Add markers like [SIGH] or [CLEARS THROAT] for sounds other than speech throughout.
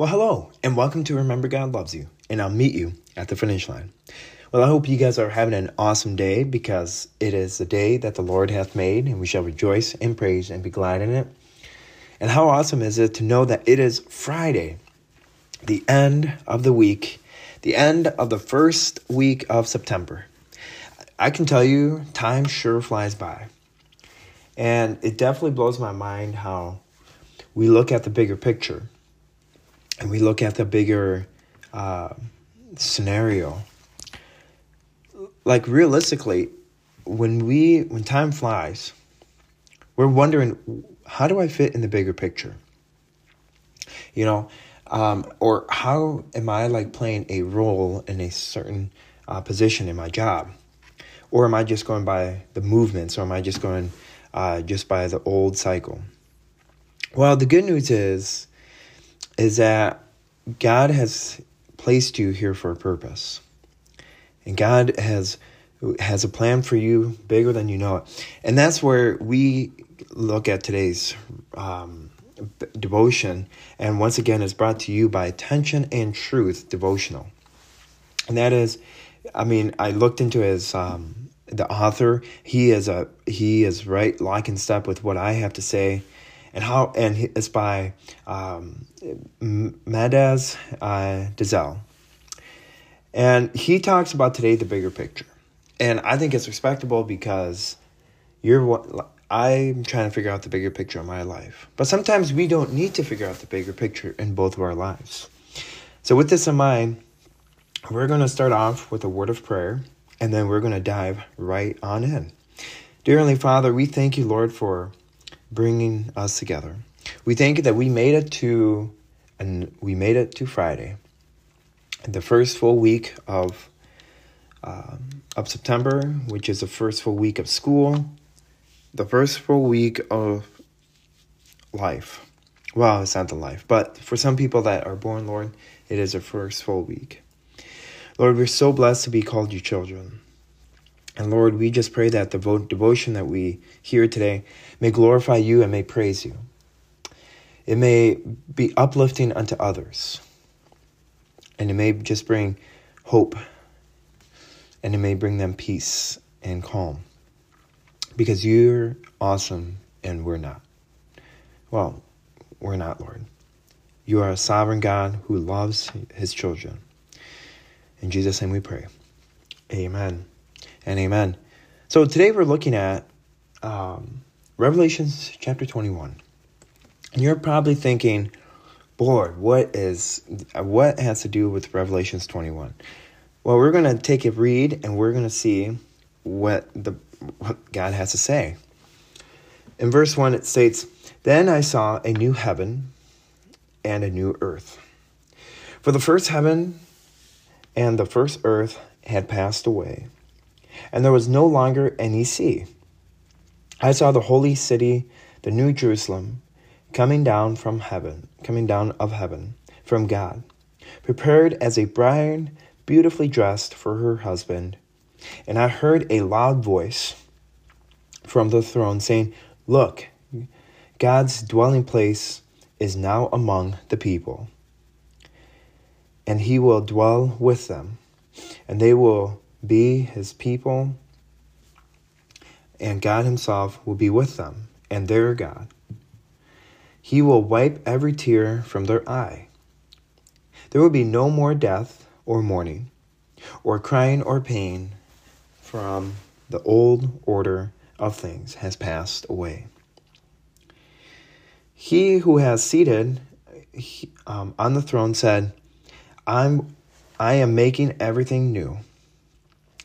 Well, hello, and welcome to Remember God Loves You, and I'll meet you at the finish line. Well, I hope you guys are having an awesome day because it is the day that the Lord hath made, and we shall rejoice and praise and be glad in it. And how awesome is it to know that it is Friday, the end of the week, the end of the first week of September. I can tell you, time sure flies by. And it definitely blows my mind how we look at the bigger picture and we look at the bigger uh, scenario, like realistically, when we when time flies, we're wondering how do I fit in the bigger picture? You know, um, or how am I like playing a role in a certain uh, position in my job, or am I just going by the movements, or am I just going uh, just by the old cycle? Well, the good news is is that God has placed you here for a purpose. And God has has a plan for you bigger than you know it. And that's where we look at today's um, devotion. And once again, it's brought to you by Attention and Truth Devotional. And that is, I mean, I looked into his um, the author. He is a he is right lock and step with what I have to say and how and it's by um, Madaz uh, Dizel. And he talks about today the bigger picture. And I think it's respectable because you're what I'm trying to figure out the bigger picture of my life. But sometimes we don't need to figure out the bigger picture in both of our lives. So with this in mind, we're going to start off with a word of prayer and then we're going to dive right on in. Dear Heavenly Father, we thank you, Lord, for bringing us together. We thank you that we made it to and we made it to Friday, the first full week of uh, of September, which is the first full week of school, the first full week of life. Well, it's not the life, but for some people that are born, Lord, it is a first full week. Lord, we're so blessed to be called your children. And Lord, we just pray that the devotion that we hear today may glorify you and may praise you. It may be uplifting unto others. And it may just bring hope. And it may bring them peace and calm. Because you're awesome and we're not. Well, we're not, Lord. You are a sovereign God who loves his children. In Jesus' name we pray. Amen and amen. So today we're looking at um, Revelations chapter 21. And you're probably thinking, Lord, what is what has to do with Revelations 21? Well, we're going to take a read and we're going to see what the what God has to say. In verse 1 it states, "Then I saw a new heaven and a new earth. For the first heaven and the first earth had passed away, and there was no longer any sea. I saw the holy city, the new Jerusalem, coming down from heaven, coming down of heaven from God, prepared as a bride beautifully dressed for her husband. And I heard a loud voice from the throne saying, Look, God's dwelling place is now among the people, and he will dwell with them, and they will be his people, and God himself will be with them, and their God. He will wipe every tear from their eye. There will be no more death or mourning, or crying or pain, from the old order of things has passed away. He who has seated um, on the throne said, I'm, I am making everything new.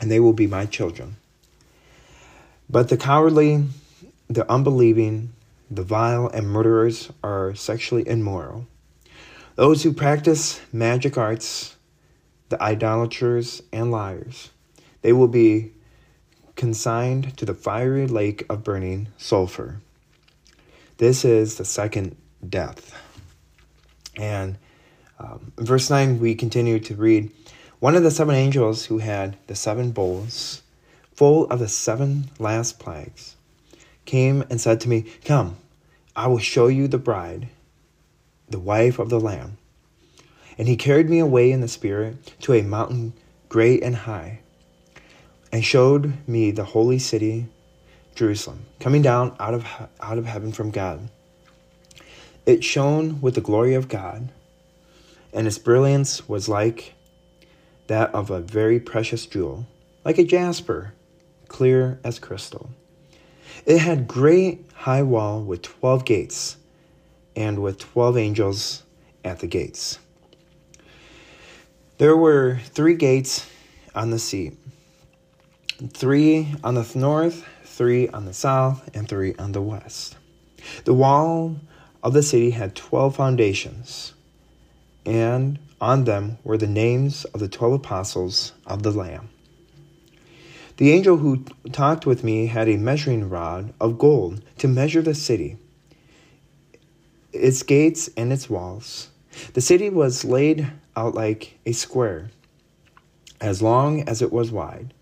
and they will be my children. But the cowardly, the unbelieving, the vile, and murderers are sexually immoral. Those who practice magic arts, the idolaters and liars, they will be consigned to the fiery lake of burning sulfur. This is the second death. And um, verse 9, we continue to read One of the seven angels who had the seven bowls full of the seven last plagues came and said to me, Come, I will show you the bride, the wife of the Lamb. And he carried me away in the Spirit to a mountain great and high, and showed me the holy city, Jerusalem, coming down out of, out of heaven from God. It shone with the glory of God, and its brilliance was like that of a very precious jewel, like a jasper, clear as crystal. It had great high wall with twelve gates, and with twelve angels at the gates. There were three gates on the sea three on the north, three on the south, and three on the west. The wall of the city had twelve foundations, and on them were the names of the twelve apostles of the Lamb. The angel who talked with me had a measuring rod of gold to measure the city, its gates, and its walls. The city was laid out like a square, as long as it was wide.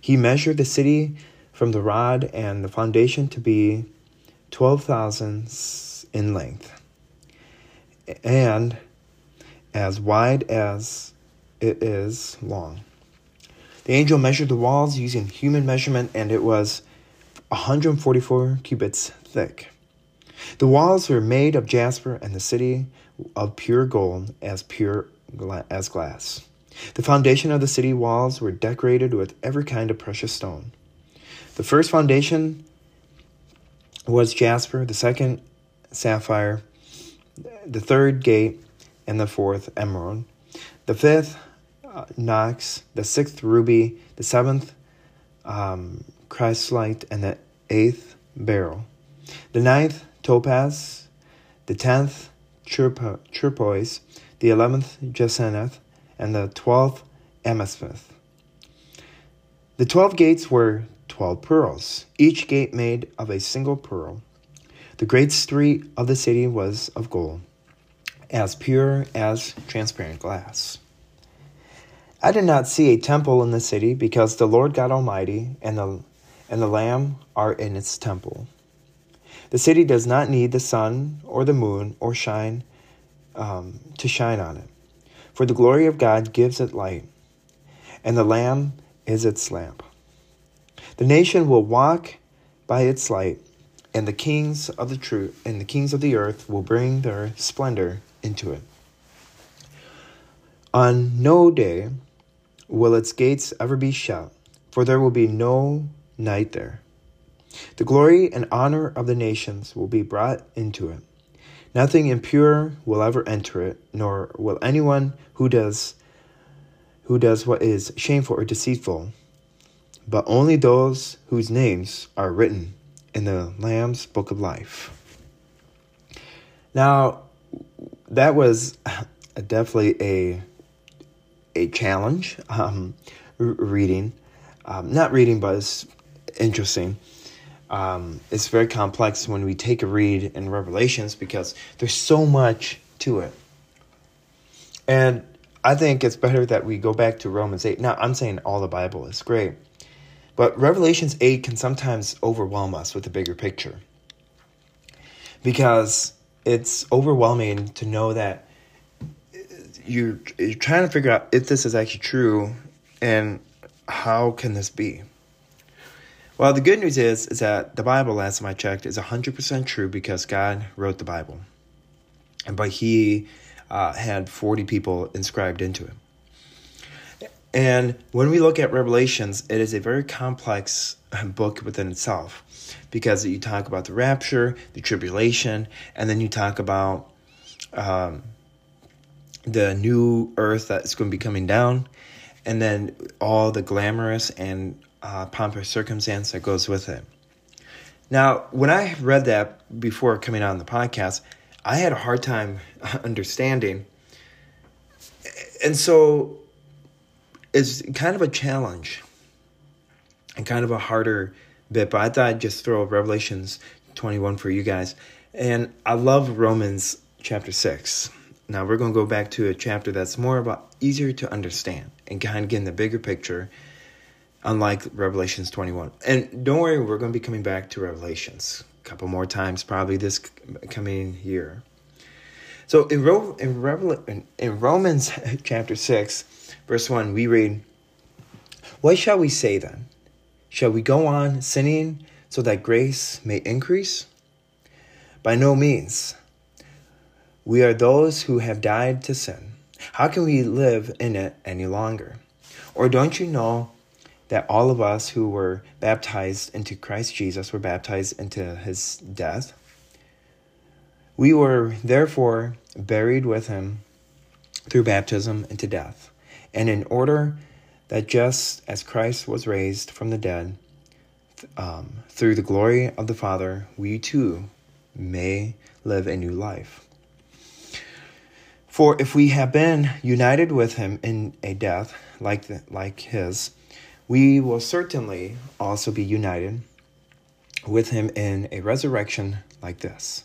He measured the city from the rod and the foundation to be 12,000 in length, and as wide as it is long. The angel measured the walls using human measurement, and it was 144 cubits thick. The walls were made of jasper, and the city of pure gold, as pure as glass. The foundation of the city walls were decorated with every kind of precious stone. The first foundation was jasper, the second sapphire, the third agate, and the fourth emerald. The fifth uh, Onyx, the sixth ruby, the seventh um, chrysolite, and the eighth beryl. The ninth topaz, the tenth turquoise, the eleventh jacinth, and the twelfth amethyst. The twelve gates were twelve pearls, each gate made of a single pearl. The great street of the city was of gold, as pure as transparent glass. I did not see a temple in the city because the Lord God Almighty and the, and the Lamb are in its temple. The city does not need the sun or the moon or shine um, to shine on it, for the glory of God gives it light, and the Lamb is its lamp. The nation will walk by its light, and the kings of the truth and the kings of the earth will bring their splendor into it. On no day will its gates ever be shut, for there will be no night there. The glory and honor of the nations will be brought into it. Nothing impure will ever enter it, nor will anyone who does who does what is shameful or deceitful, but only those whose names are written in the Lamb's book of life. Now, that was [SIGHS] definitely a a challenge um, reading. Um, not reading, but it's interesting. Um, it's very complex when we take a read in Revelations because there's so much to it. And I think it's better that we go back to Romans 8. Now, I'm saying all the Bible is great, but Revelations 8 can sometimes overwhelm us with the bigger picture because it's overwhelming to know that you're, you're trying to figure out if this is actually true and how can this be. Well, the good news is is that the Bible, last time I checked, is 100% true because God wrote the Bible. And but he uh, had 40 people inscribed into it. And when we look at Revelations, it is a very complex book within itself because you talk about the rapture, the tribulation, and then you talk about um, the new earth that's going to be coming down, and then all the glamorous and uh, pompous circumstance that goes with it. Now, when I read that before coming on the podcast, I had a hard time [LAUGHS] understanding. And so it's kind of a challenge and kind of a harder bit, but I thought I'd just throw Revelations 21 for you guys. And I love Romans chapter 6. Now we're going to go back to a chapter that's more about easier to understand and kind of getting the bigger picture, unlike Revelations 21. And don't worry, we're going to be coming back to Revelations a couple more times, probably this coming year. So in, Ro- in, Revel- in, Romans [LAUGHS] chapter 6, verse 1, we read, What shall we say then? Shall we go on sinning so that grace may increase? By no means. We are those who have died to sin. How can we live in it any longer? Or don't you know that all of us who were baptized into Christ Jesus were baptized into his death? We were therefore buried with him through baptism into death, and in order that just as Christ was raised from the dead um, through the glory of the Father, we too may live a new life. For if we have been united with him in a death like, the, like his, we will certainly also be united with him in a resurrection like this.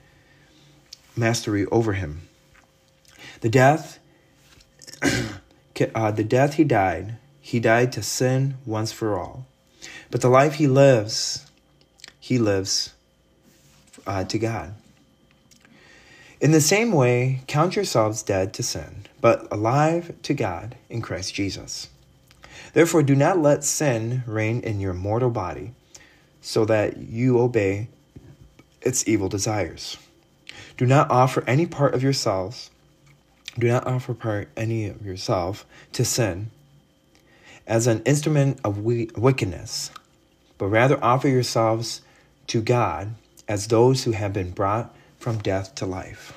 mastery over him. The death, [CLEARS THROAT] uh, the death he died, he died to sin once for all. But the life he lives, he lives uh, to God. In the same way, count yourselves dead to sin, but alive to God in Christ Jesus. Therefore, do not let sin reign in your mortal body, so that you obey its evil desires. Do not offer any part of yourselves, do not offer part any of yourself to sin as an instrument of wickedness, but rather offer yourselves to God as those who have been brought from death to life.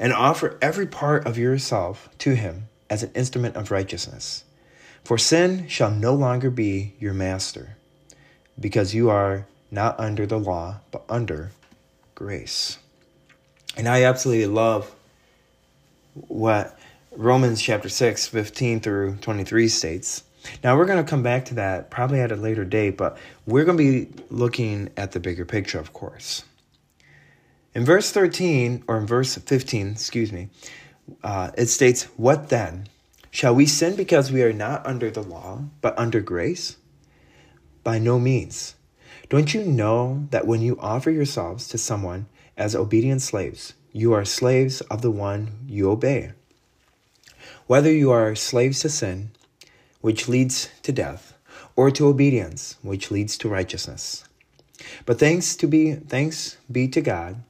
And offer every part of yourself to him as an instrument of righteousness. For sin shall no longer be your master, because you are not under the law, but under grace. And I absolutely love what Romans chapter 6, 15 through 23 states. Now, we're going to come back to that probably at a later date, but we're going to be looking at the bigger picture, of course. In verse 13, or in verse 15, excuse me, uh, it states, What then? Shall we sin because we are not under the law, but under grace? By no means. Don't you know that when you offer yourselves to someone as obedient slaves. You are slaves of the one you obey. Whether you are slaves to sin, which leads to death, or to obedience, which leads to righteousness. But thanks to be thanks be to God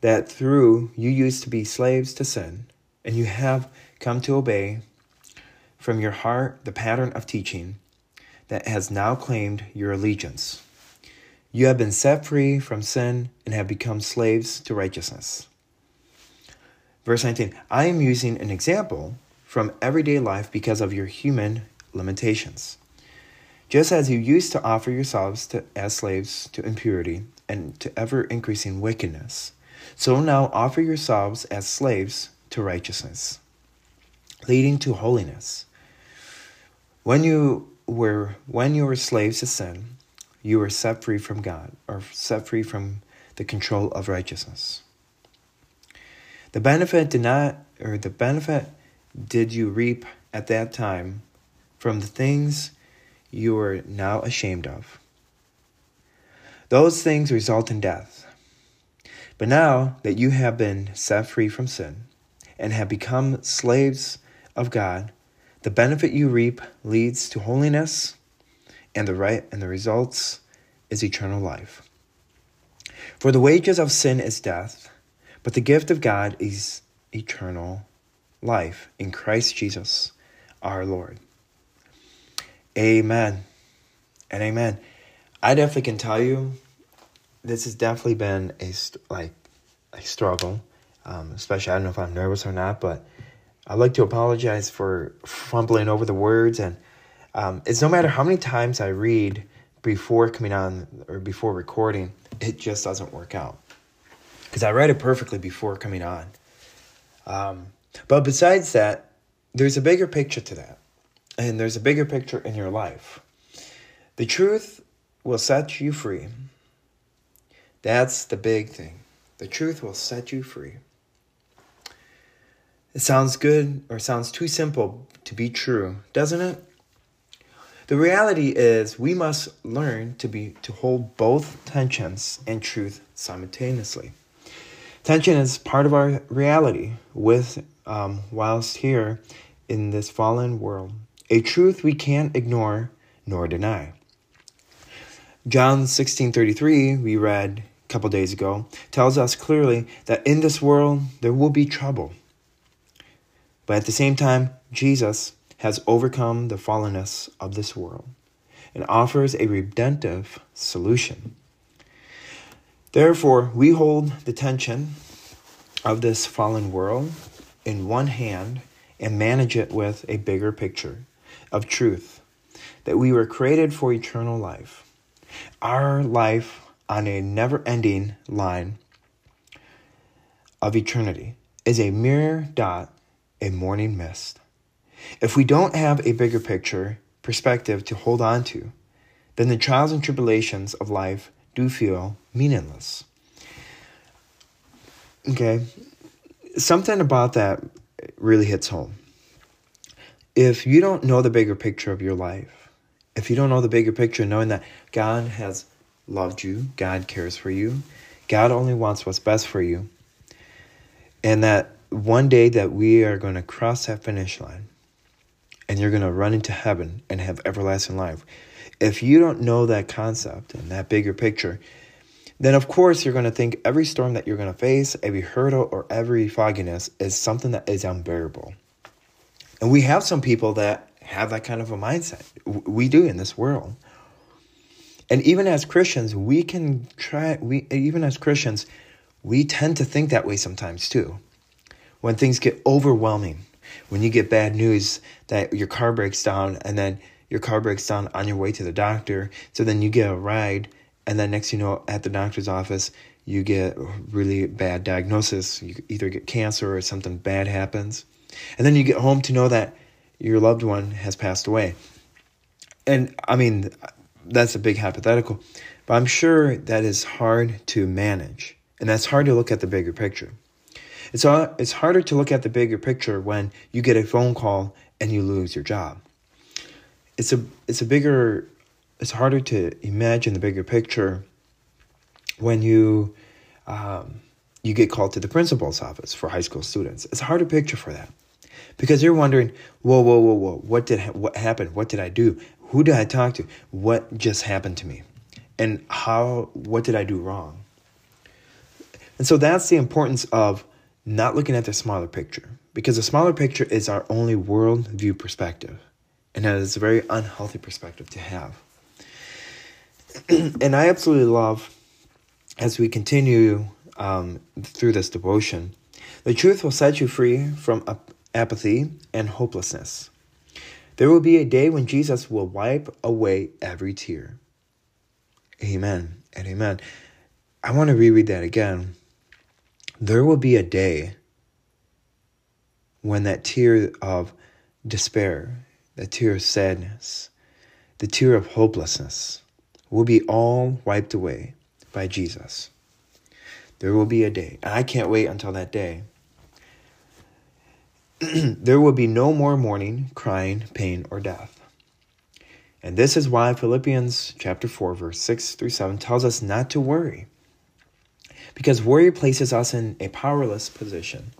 that through you used to be slaves to sin, and you have come to obey from your heart the pattern of teaching that has now claimed your allegiance. You have been set free from sin and have become slaves to righteousness. Verse 19 I am using an example from everyday life because of your human limitations. Just as you used to offer yourselves to, as slaves to impurity and to ever increasing wickedness, so now offer yourselves as slaves to righteousness, leading to holiness. When you were when you were slaves to sin, you are set free from God, or set free from the control of righteousness. The benefit did not, or the benefit did you reap at that time from the things you are now ashamed of. Those things result in death. But now that you have been set free from sin and have become slaves of God, the benefit you reap leads to holiness and the right and the results is eternal life. For the wages of sin is death, but the gift of God is eternal life in Christ Jesus our Lord. Amen and amen. I definitely can tell you this has definitely been a like a struggle, um, especially I don't know if I'm nervous or not, but I'd like to apologize for fumbling over the words and um, it's no matter how many times I read before coming on or before recording, it just doesn't work out because I read it perfectly before coming on. Um, but besides that, there's a bigger picture to that, and there's a bigger picture in your life. The truth will set you free. That's the big thing. The truth will set you free. It sounds good or sounds too simple to be true, doesn't it? The reality is we must learn to be to hold both tensions and truth simultaneously. Tension is part of our reality with um, whilst here in this fallen world, a truth we can't ignore nor deny. John 16:33 we read a couple days ago tells us clearly that in this world there will be trouble. But at the same time, Jesus has overcome the fallenness of this world and offers a redemptive solution. Therefore, we hold the tension of this fallen world in one hand and manage it with a bigger picture of truth that we were created for eternal life. Our life on a never ending line of eternity is a mere dot, a morning mist. If we don't have a bigger picture, perspective to hold on to, then the trials and tribulations of life do feel meaningless. Okay, something about that really hits home. If you don't know the bigger picture of your life, if you don't know the bigger picture, knowing that God has loved you, God cares for you, God only wants what's best for you, and that one day that we are going to cross that finish line, and you're going to run into heaven and have everlasting life. If you don't know that concept and that bigger picture, then of course you're going to think every storm that you're going to face, every hurdle or every fogginess is something that is unbearable. And we have some people that have that kind of a mindset. We do in this world. And even as Christians, we can try we even as Christians, we tend to think that way sometimes too. When things get overwhelming, when you get bad news that your car breaks down and then your car breaks down on your way to the doctor, so then you get a ride and then next you know at the doctor's office you get really bad diagnosis. You either get cancer or something bad happens. And then you get home to know that your loved one has passed away. And i mean that's a big hypothetical but i'm sure that is hard to manage. And that's hard to look at the bigger picture it's, it's harder to look at the bigger picture when you get a phone call and you lose your job. It's a, it's a bigger, it's harder to imagine the bigger picture when you, um, you get called to the principal's office for high school students. It's a harder picture for that because you're wondering, whoa, whoa, whoa, whoa, what did ha- what happened? What did I do? Who did I talk to? What just happened to me? And how? What did I do wrong? And so that's the importance of not looking at the smaller picture because the smaller picture is our only world view perspective and that is a very unhealthy perspective to have. [CLEARS THROAT] And i absolutely love as we continue um, through this devotion the truth will set you free from apathy and hopelessness. There will be a day when jesus will wipe away every tear. Amen and amen. I want to reread that again there will be a day when that tear of despair, that tear of sadness, the tear of hopelessness will be all wiped away by Jesus. There will be a day, and I can't wait until that day. [CLEARS THROAT] there will be no more mourning, crying, pain, or death. And this is why Philippians chapter 4 verse 6 through 7 tells us not to worry because worry places us in a powerless position,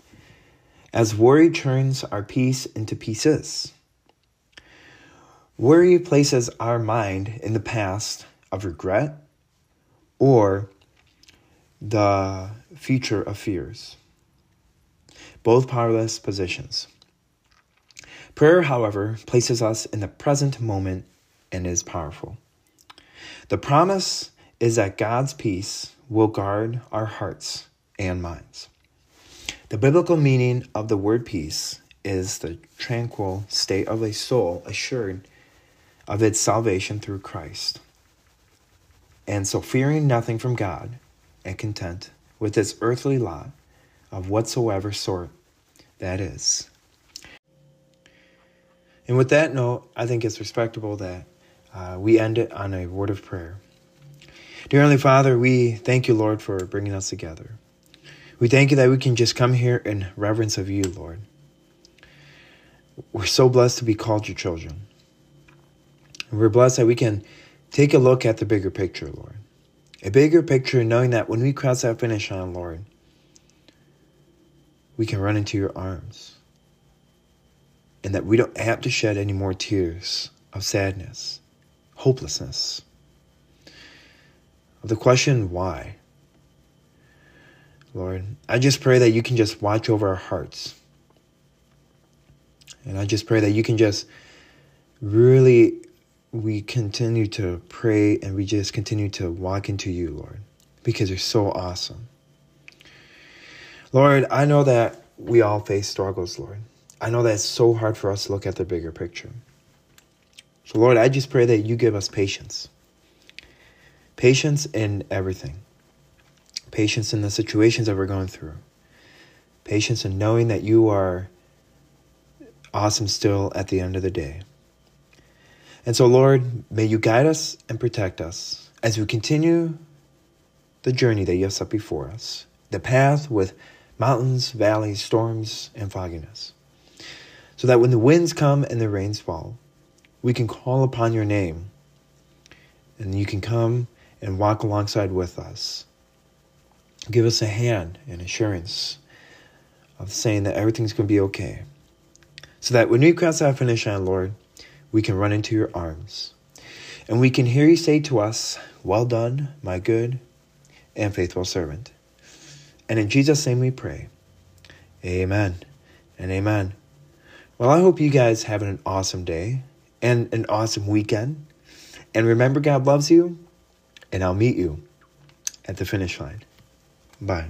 as worry turns our peace into pieces. Worry places our mind in the past of regret or the future of fears. Both powerless positions. Prayer, however, places us in the present moment and is powerful. The promise is that God's peace will guard our hearts and minds. The biblical meaning of the word peace is the tranquil state of a soul assured of its salvation through Christ. And so, fearing nothing from God and content with its earthly lot of whatsoever sort that is. And with that note, I think it's respectable that uh, we end it on a word of prayer. Dear Heavenly Father, we thank you, Lord, for bringing us together. We thank you that we can just come here in reverence of you, Lord. We're so blessed to be called your children. And we're blessed that we can take a look at the bigger picture, Lord. A bigger picture, knowing that when we cross that finish line, Lord, we can run into your arms. And that we don't have to shed any more tears of sadness, hopelessness, of the question why. Lord, I just pray that you can just watch over our hearts. And I just pray that you can just really, we continue to pray and we just continue to walk into you, Lord, because you're so awesome. Lord, I know that we all face struggles, Lord. I know that it's so hard for us to look at the bigger picture. So, Lord, I just pray that you give us patience. Patience in everything. Patience in the situations that we're going through. Patience in knowing that you are awesome still at the end of the day. And so, Lord, may you guide us and protect us as we continue the journey that you have set before us, the path with mountains, valleys, storms, and fogginess, so that when the winds come and the rains fall, we can call upon your name and you can come and walk alongside with us. Give us a hand and assurance of saying that everything's going to be okay. So that when we cross that finish line, Lord, we can run into your arms. And we can hear you say to us, Well done, my good and faithful servant. And in Jesus' name we pray. Amen and amen. Well, I hope you guys have an awesome day and an awesome weekend. And remember, God loves you and I'll meet you at the finish line. Bye.